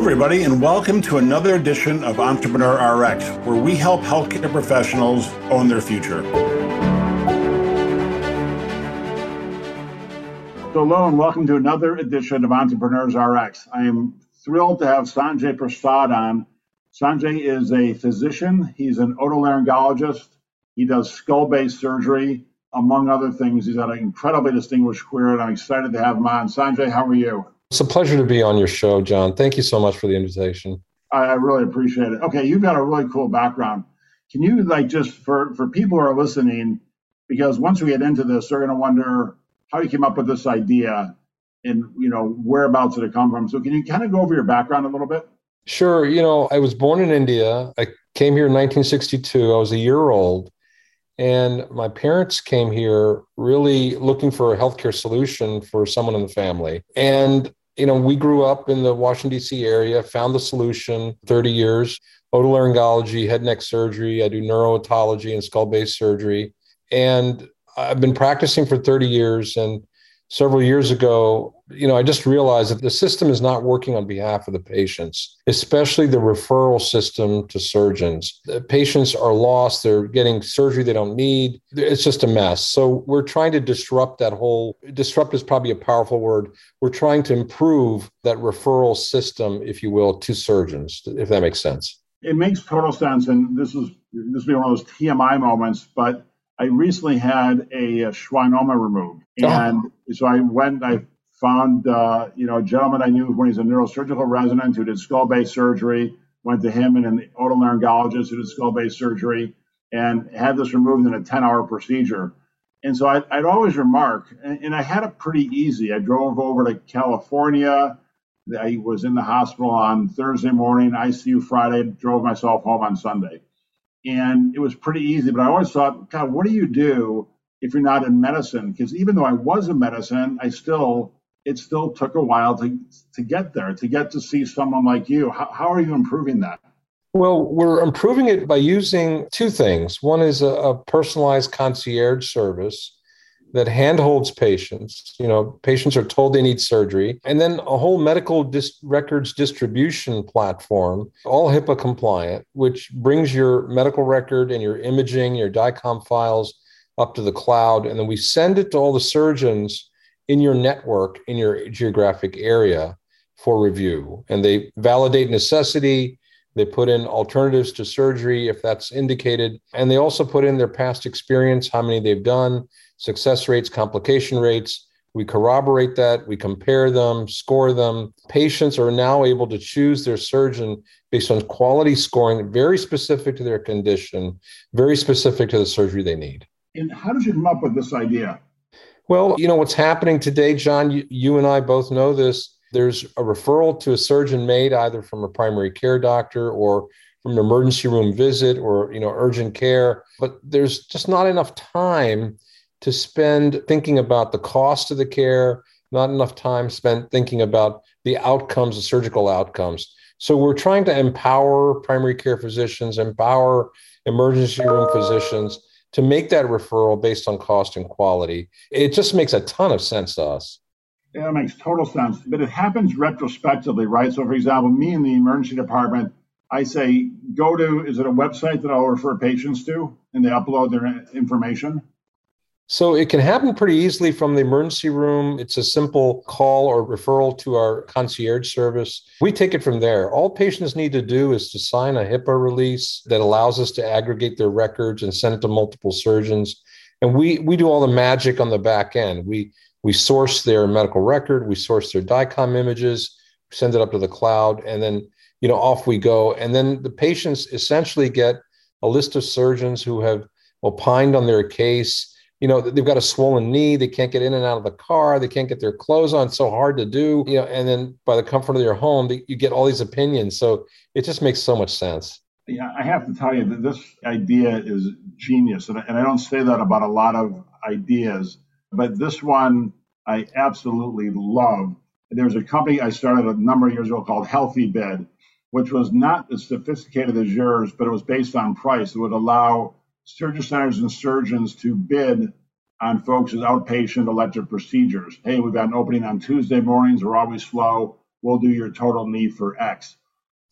everybody, and welcome to another edition of Entrepreneur RX, where we help healthcare professionals own their future. Hello, and welcome to another edition of Entrepreneurs RX. I am thrilled to have Sanjay Prasad on. Sanjay is a physician, he's an otolaryngologist, he does skull base surgery, among other things. He's an incredibly distinguished career, and I'm excited to have him on. Sanjay, how are you? It's a pleasure to be on your show, John. Thank you so much for the invitation. I, really appreciate it. Okay, you've got a really cool background. Can you like just for for people who are listening, because once we get into this, they're going to wonder how you came up with this idea and you know whereabouts did it come from. So can you kind of go over your background a little bit? Sure. You know, I was born in India. I came here in 1962. I was a year old. And my parents came here really looking for a healthcare solution for someone in the family. And you know, we grew up in the Washington, D.C. area, found the solution 30 years, otolaryngology, head neck surgery. I do neurotology and skull base surgery. And I've been practicing for 30 years. And several years ago, you know, I just realized that the system is not working on behalf of the patients, especially the referral system to surgeons. The patients are lost, they're getting surgery they don't need. It's just a mess. So we're trying to disrupt that whole disrupt is probably a powerful word. We're trying to improve that referral system, if you will, to surgeons, if that makes sense. It makes total sense. And this is this will be one of those TMI moments, but I recently had a, a schwannoma removed, oh. and oh. so I went. I found uh, you know a gentleman I knew when he's a neurosurgical resident who did skull base surgery. Went to him and an otolaryngologist who did skull base surgery, and had this removed in a 10-hour procedure. And so I, would always remark, and, and I had it pretty easy. I drove over to California. I was in the hospital on Thursday morning, ICU Friday, drove myself home on Sunday and it was pretty easy. But I always thought, God, what do you do if you're not in medicine? Because even though I was in medicine, I still it still took a while to to get there, to get to see someone like you. How, how are you improving that? Well, we're improving it by using two things. One is a, a personalized concierge service that handholds patients. You know, patients are told they need surgery, and then a whole medical dis- records distribution platform, all HIPAA compliant, which brings your medical record and your imaging, your DICOM files up to the cloud, and then we send it to all the surgeons in your network in your geographic area for review, and they validate necessity. They put in alternatives to surgery if that's indicated. And they also put in their past experience, how many they've done, success rates, complication rates. We corroborate that, we compare them, score them. Patients are now able to choose their surgeon based on quality scoring, very specific to their condition, very specific to the surgery they need. And how did you come up with this idea? Well, you know, what's happening today, John, you, you and I both know this. There's a referral to a surgeon made either from a primary care doctor or from an emergency room visit or you know urgent care but there's just not enough time to spend thinking about the cost of the care, not enough time spent thinking about the outcomes, the surgical outcomes. So we're trying to empower primary care physicians, empower emergency room physicians to make that referral based on cost and quality. It just makes a ton of sense to us. Yeah, it makes total sense. But it happens retrospectively, right? So, for example, me in the emergency department, I say, go to, is it a website that I'll refer patients to? And they upload their information. So it can happen pretty easily from the emergency room. It's a simple call or referral to our concierge service. We take it from there. All patients need to do is to sign a HIPAA release that allows us to aggregate their records and send it to multiple surgeons. And we we do all the magic on the back end. We we source their medical record, we source their DICOM images, send it up to the cloud, and then you know off we go. And then the patients essentially get a list of surgeons who have opined on their case. You know they've got a swollen knee. They can't get in and out of the car. They can't get their clothes on. It's so hard to do you know and then by the comfort of their home you get all these opinions. So it just makes so much sense. Yeah i have to tell you that this idea is genius. And, and i don't say that about a lot of ideas but this one i absolutely love there's a company i started a number of years ago called healthy bed which was not as sophisticated as yours but it was based on price it would allow surgery centers and surgeons to bid on folks' outpatient elective procedures. Hey, we've got an opening on Tuesday mornings. We're always slow. we'll do your total knee for X.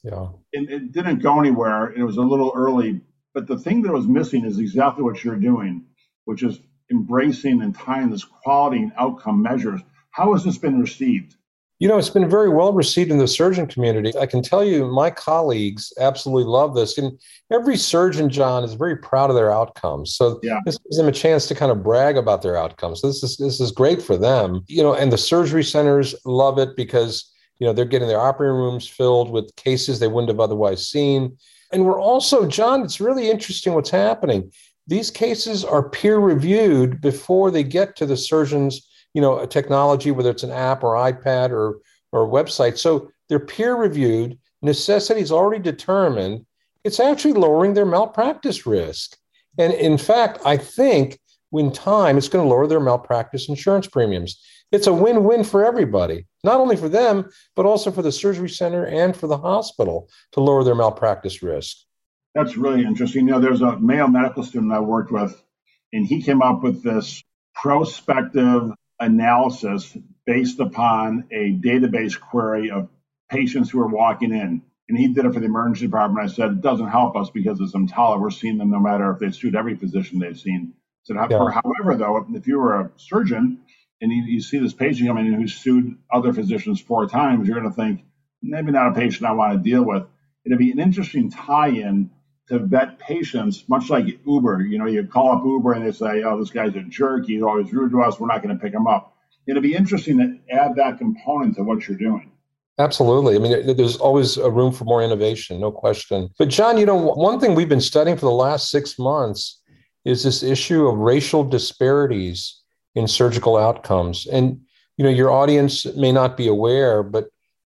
Yeah. And it didn't go anywhere. And it was a little early. But the thing that was missing is exactly what you're doing, which is embracing and tying this quality and outcome measures. How has this been received? You know, it's been very well received in the surgeon community. I can tell you, my colleagues absolutely love this. And every surgeon, John, is very proud of their outcomes. So yeah. this gives them a chance to kind of brag about their outcomes. This is this is great for them. You know, and the surgery centers love it because you know they're getting their operating rooms filled with cases they wouldn't have otherwise seen. And we're also, John, it's really interesting what's happening. These cases are peer reviewed before they get to the surgeon's you know, a technology, whether it's an app or iPad or or website. So they're peer reviewed. Necessity is already determined. It's actually lowering their malpractice risk. And in fact, I think in time, it's going to lower their malpractice insurance premiums. It's a win win for everybody, not only for them, but also for the surgery center and for the hospital to lower their malpractice risk. That's really interesting. You know, there's a Mayo medical student I worked with, and he came up with this prospective analysis based upon a database query of patients who are walking in. And he did it for the emergency department. I said, it doesn't help us because it's EMTALA. We're seeing them no matter if they suit every physician they've seen. So, yeah. however, though, if you were a surgeon and you, you see this patient coming in who's sued other physicians four times, you're going to think, maybe not a patient I want to deal with. It'd be an interesting tie in to vet patients, much like Uber. You know, you call up Uber and they say, oh, this guy's a jerk. He's always rude to us. We're not going to pick him up. It'd be interesting to add that component to what you're doing. Absolutely. I mean, there's always a room for more innovation, no question. But, John, you know, one thing we've been studying for the last six months is this issue of racial disparities in surgical outcomes. And, you know, your audience may not be aware, but,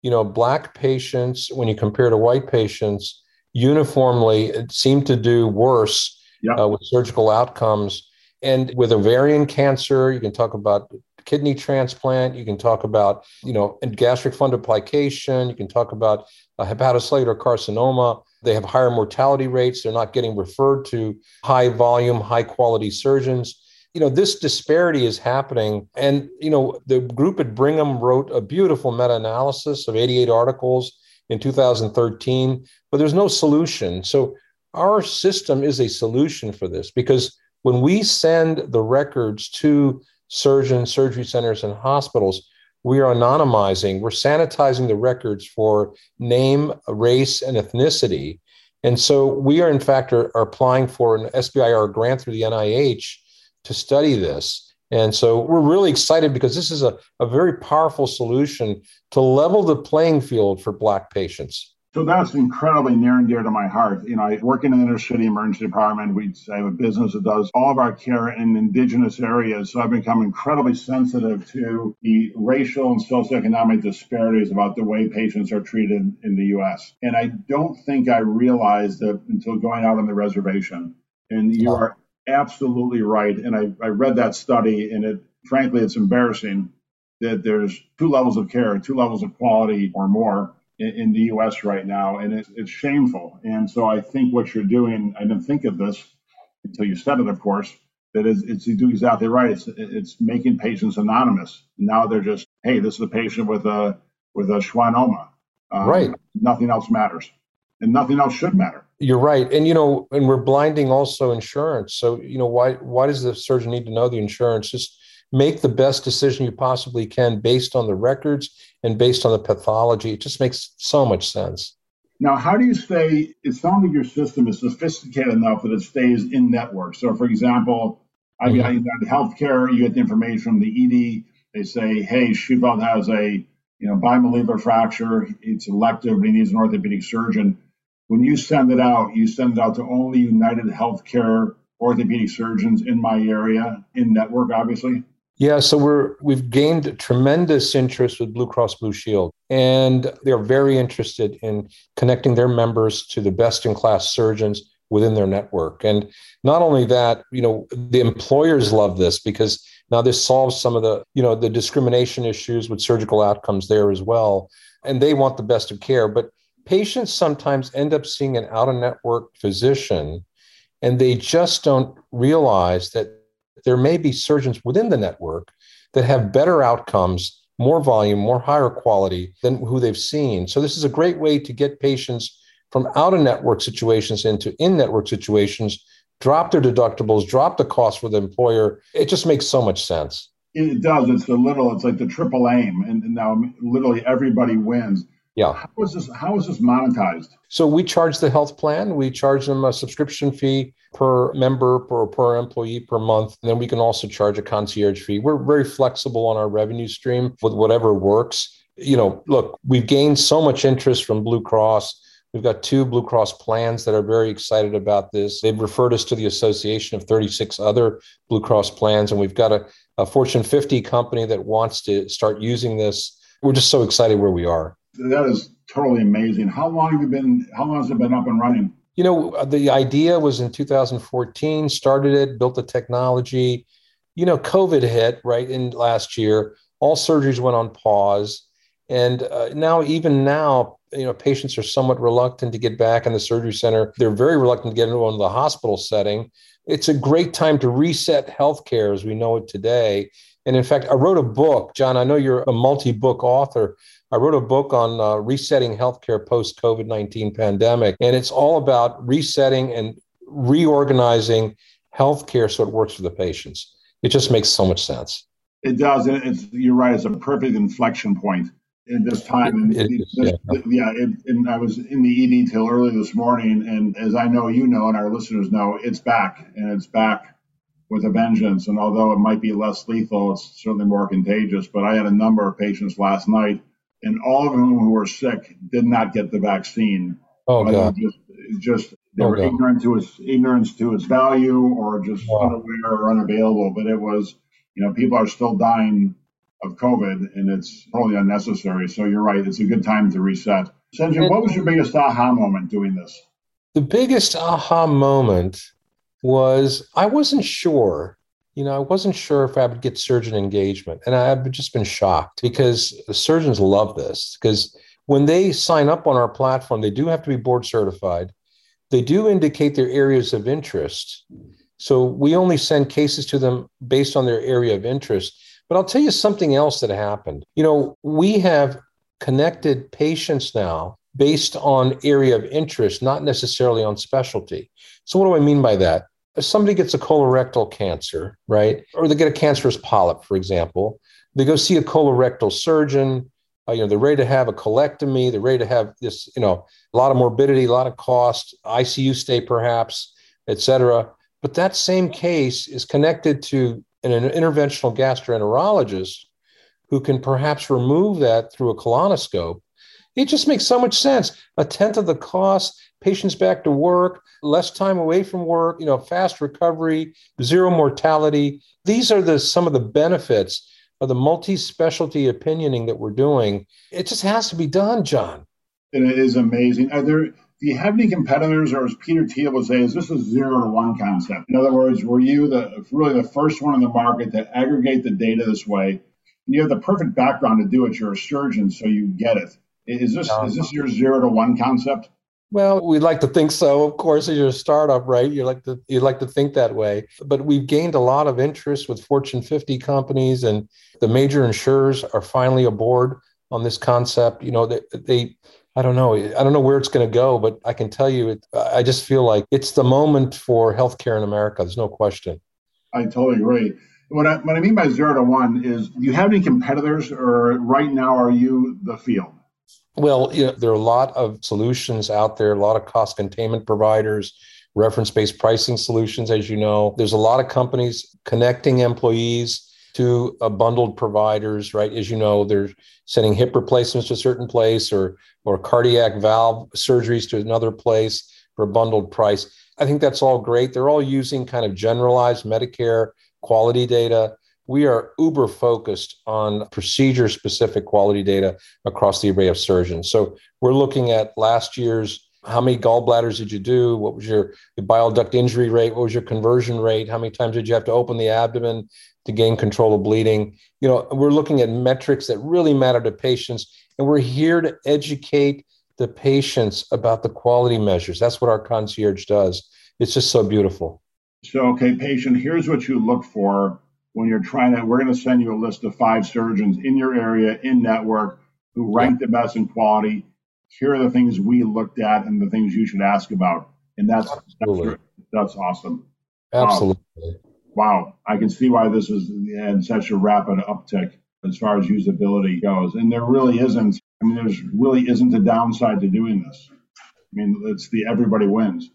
you know, Black patients, when you compare to white patients, uniformly seem to do worse uh, with surgical outcomes. And with ovarian cancer, you can talk about kidney transplant. You can talk about, you know, gastric fundoplication. You can talk about uh, hepatocellular carcinoma. They have higher mortality rates. They're not getting referred to high volume, high quality surgeons. You know, this disparity is happening. And, you know, the group at Brigham wrote a beautiful meta analysis of 88 articles in 2013, but there's no solution. So our system is a solution for this because when we send the records to surgeons, surgery centers, and hospitals, we are anonymizing, we're sanitizing the records for name, race, and ethnicity. And so we are, in fact, are, are applying for an SBIR grant through the NIH to study this. And so we're really excited because this is a, a very powerful solution to level the playing field for Black patients. So that's incredibly near and dear to my heart. You know, I work in an inner city emergency department. We have a business that does all of our care in indigenous areas. So I've become incredibly sensitive to the racial and socioeconomic disparities about the way patients are treated in the U.S. And I don't think I realized it until going out on the reservation. And you are absolutely right. And I, I read that study, and it frankly, it's embarrassing that there's two levels of care, two levels of quality or more in, in the U.S. right now, and it, it's shameful. And so I think what you're doing, I didn't think of this until you said it, of course. That is, it's you do exactly right. It's it's making patients anonymous. Now they're just, hey, this is a patient with a with a schwannoma. Um, right. Nothing else matters, and nothing else should matter. You're right, and you know, and we're blinding also insurance. So you know, why why does the surgeon need to know the insurance? Just make the best decision you possibly can based on the records and based on the pathology. It just makes so much sense. Now, how do you stay? It sounds like your system is sophisticated enough that it stays in network. So, for example, I've got mm-hmm. healthcare. You get the information from the ED. They say, "Hey, Shufeldt has a you know bimalleolar fracture. It's elective, but he needs an orthopedic surgeon." When you send it out, you send it out to only United Healthcare orthopedic surgeons in my area, in network, obviously. Yeah, so we're we've gained tremendous interest with Blue Cross Blue Shield, and they're very interested in connecting their members to the best in class surgeons within their network. And not only that, you know, the employers love this because now this solves some of the, you know, the discrimination issues with surgical outcomes there as well. And they want the best of care. But patients sometimes end up seeing an out of network physician and they just don't realize that there may be surgeons within the network that have better outcomes, more volume, more higher quality than who they've seen. So this is a great way to get patients from out of network situations into in network situations, drop their deductibles, drop the cost for the employer. It just makes so much sense. It does. It's the little, it's like the triple aim. And now literally everybody wins. Yeah. How is this how is this monetized? So we charge the health plan. We charge them a subscription fee per member per per employee per month. And then we can also charge a concierge fee. We're very flexible on our revenue stream with whatever works. You know, look, we've gained so much interest from Blue Cross. We've got two Blue Cross plans that are very excited about this. They've referred us to the association of 36 other Blue Cross plans, and we've got a, a Fortune 50 company that wants to start using this. We're just so excited where we are. That is totally amazing. How long have you been? How long has it been up and running? You know, the idea was in 2014. Started it, built the technology. You know, COVID hit right in last year. All surgeries went on pause, and uh, now even now, you know, patients are somewhat reluctant to get back in the surgery center. They're very reluctant to get into the hospital setting. It's a great time to reset healthcare as we know it today. And in fact, I wrote a book, John. I know you're a multi book author. I wrote a book on uh, resetting healthcare post COVID 19 pandemic, and it's all about resetting and reorganizing healthcare so it works for the patients. It just makes so much sense. It does. And it's, you're right. It's a perfect inflection point in this time. It, it, this, yeah, yeah it, and I was in the ED till early this morning, and as I know you know, and our listeners know, it's back, and it's back with a vengeance. And although it might be less lethal, it's certainly more contagious. But I had a number of patients last night and all of them who were sick did not get the vaccine. Oh God! Just, just they oh, were God. ignorant to its ignorance to its value, or just wow. unaware or unavailable. But it was, you know, people are still dying of COVID, and it's totally unnecessary. So you're right; it's a good time to reset. Sanjay, what was your biggest aha moment doing this? The biggest aha moment was I wasn't sure you know, I wasn't sure if I would get surgeon engagement. And I've just been shocked because the surgeons love this because when they sign up on our platform, they do have to be board certified. They do indicate their areas of interest. So we only send cases to them based on their area of interest. But I'll tell you something else that happened. You know, we have connected patients now based on area of interest, not necessarily on specialty. So, what do I mean by that? if somebody gets a colorectal cancer, right, or they get a cancerous polyp, for example, they go see a colorectal surgeon. Uh, you know, they're ready to have a colectomy. They're ready to have this, you know, a lot of morbidity, a lot of cost, ICU stay perhaps, et cetera. But that same case is connected to an, an interventional gastroenterologist who can perhaps remove that through a colonoscope. It just makes so much sense. A tenth of the cost, patients back to work, less time away from work, you know, fast recovery, zero mortality. These are the some of the benefits of the multi-specialty opinioning that we're doing. It just has to be done, John. It is amazing. Are there do you have any competitors, or as Peter Thiel would say, is this a zero to one concept? In other words, were you the really the first one in the market to aggregate the data this way? And you have the perfect background to do it. You're a surgeon, so you get it. Is this um, is this your zero to one concept? Well, we'd like to think so. Of course, as you're a startup, right? You like to you like to think that way. But we've gained a lot of interest with Fortune 50 companies, and the major insurers are finally aboard on this concept. You know, they, they I don't know. I don't know where it's going to go, but I can tell you, it, I just feel like it's the moment for healthcare in America. There's no question. I totally agree. What I, what I mean by zero to one is, do you have any competitors, or right now are you the field? Well, you know, there are a lot of solutions out there, a lot of cost containment providers, reference based pricing solutions, as you know. There's a lot of companies connecting employees to a bundled providers, right? As you know, they're sending hip replacements to a certain place or, or cardiac valve surgeries to another place for a bundled price. I think that's all great. They're all using kind of generalized Medicare quality data we are uber focused on procedure specific quality data across the array of surgeons. So we're looking at last year's how many gallbladders did you do? What was your bile duct injury rate? What was your conversion rate? How many times did you have to open the abdomen to gain control of bleeding? You know, we're looking at metrics that really matter to patients, and we're here to educate the patients about the quality measures. That's what our concierge does. It's just so beautiful. So, okay, patient, here's what you look for when you're trying to, we're going to send you a list of five surgeons in your area, in network, who rank the best in quality. Here are the things we looked at and the things you should ask about. And that's, that's, that's awesome. Um, Absolutely. Wow. Wow. I can see why this is had such a rapid uptick as far as usability goes. And there really isn't, I mean, there's really isn't a downside to doing this. I mean, it's the everybody wins.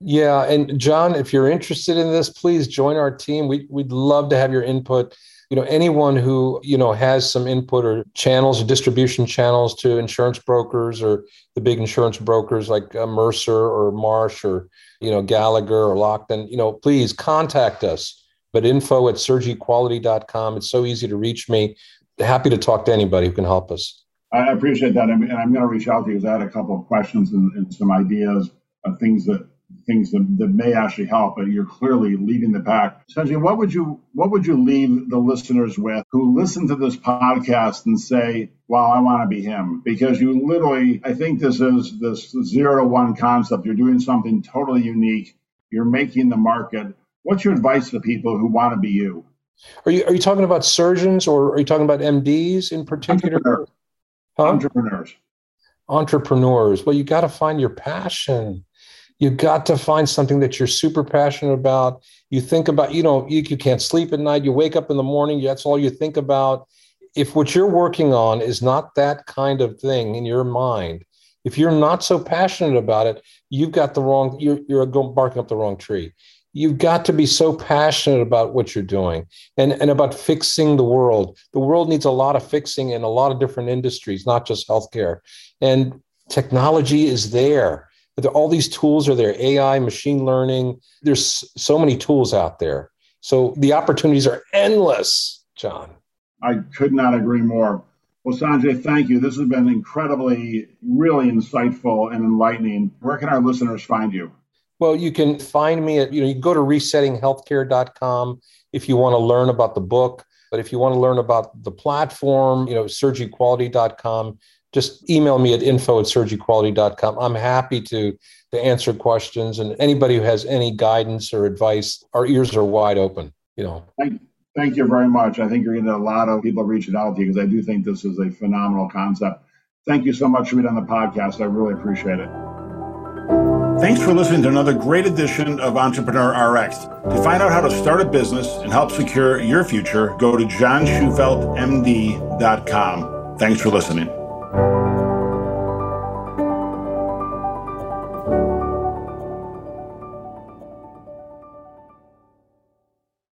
Yeah, and John, if you're interested in this, please join our team. We, we'd love to have your input. You know, anyone who you know has some input or channels or distribution channels to insurance brokers or the big insurance brokers like uh, Mercer or Marsh or you know Gallagher or Lockton, you know, please contact us. But info at surgeryquality.com. It's so easy to reach me. Happy to talk to anybody who can help us. I appreciate that, and I'm going to reach out to you because I had a couple of questions and, and some ideas of things that things that, that may actually help, but you're clearly leading the pack. Sanjay, what would you what would you leave the listeners with who listen to this podcast and say, "Wow, I want to be him"? Because you literally, I think this is this zero to one concept. You're doing something totally unique. You're making the market. What's your advice to people who want to be you? Are you are you talking about surgeons or are you talking about MDs in particular? Entrepreneurs. Huh? Entrepreneurs. Entrepreneurs. Well, you got to find your passion you got to find something that you're super passionate about. You think about, you know, you, you can't sleep at night. You wake up in the morning, that's all you think about. If what you're working on is not that kind of thing in your mind, if you're not so passionate about it, you've got the wrong, you're, you're barking up the wrong tree. You've got to be so passionate about what you're doing and, and about fixing the world. The world needs a lot of fixing in a lot of different industries, not just healthcare. And technology is there all these tools are there ai machine learning. There's so many tools out there. So the opportunities are endless john. I could not agree more. Well sanjay thank you. This has been incredibly really insightful and enlightening. Where can our listeners find you? Well you can find me at you know you go to resettinghealthcare.com if you want to learn about the book. But if you want to learn about the platform you know surgeryquality.com just email me at info at surgeryquality.com. I'm happy to, to answer questions and anybody who has any guidance or advice, our ears are wide open, you know. Thank, thank you very much. I think you're getting a lot of people reaching out to you because I do think this is a phenomenal concept. Thank you so much for being on the podcast. I really appreciate it. Thanks for listening to another great edition of Entrepreneur RX. To find out how to start a business and help secure your future, go to johnshufeldtmd.com. Thanks for listening.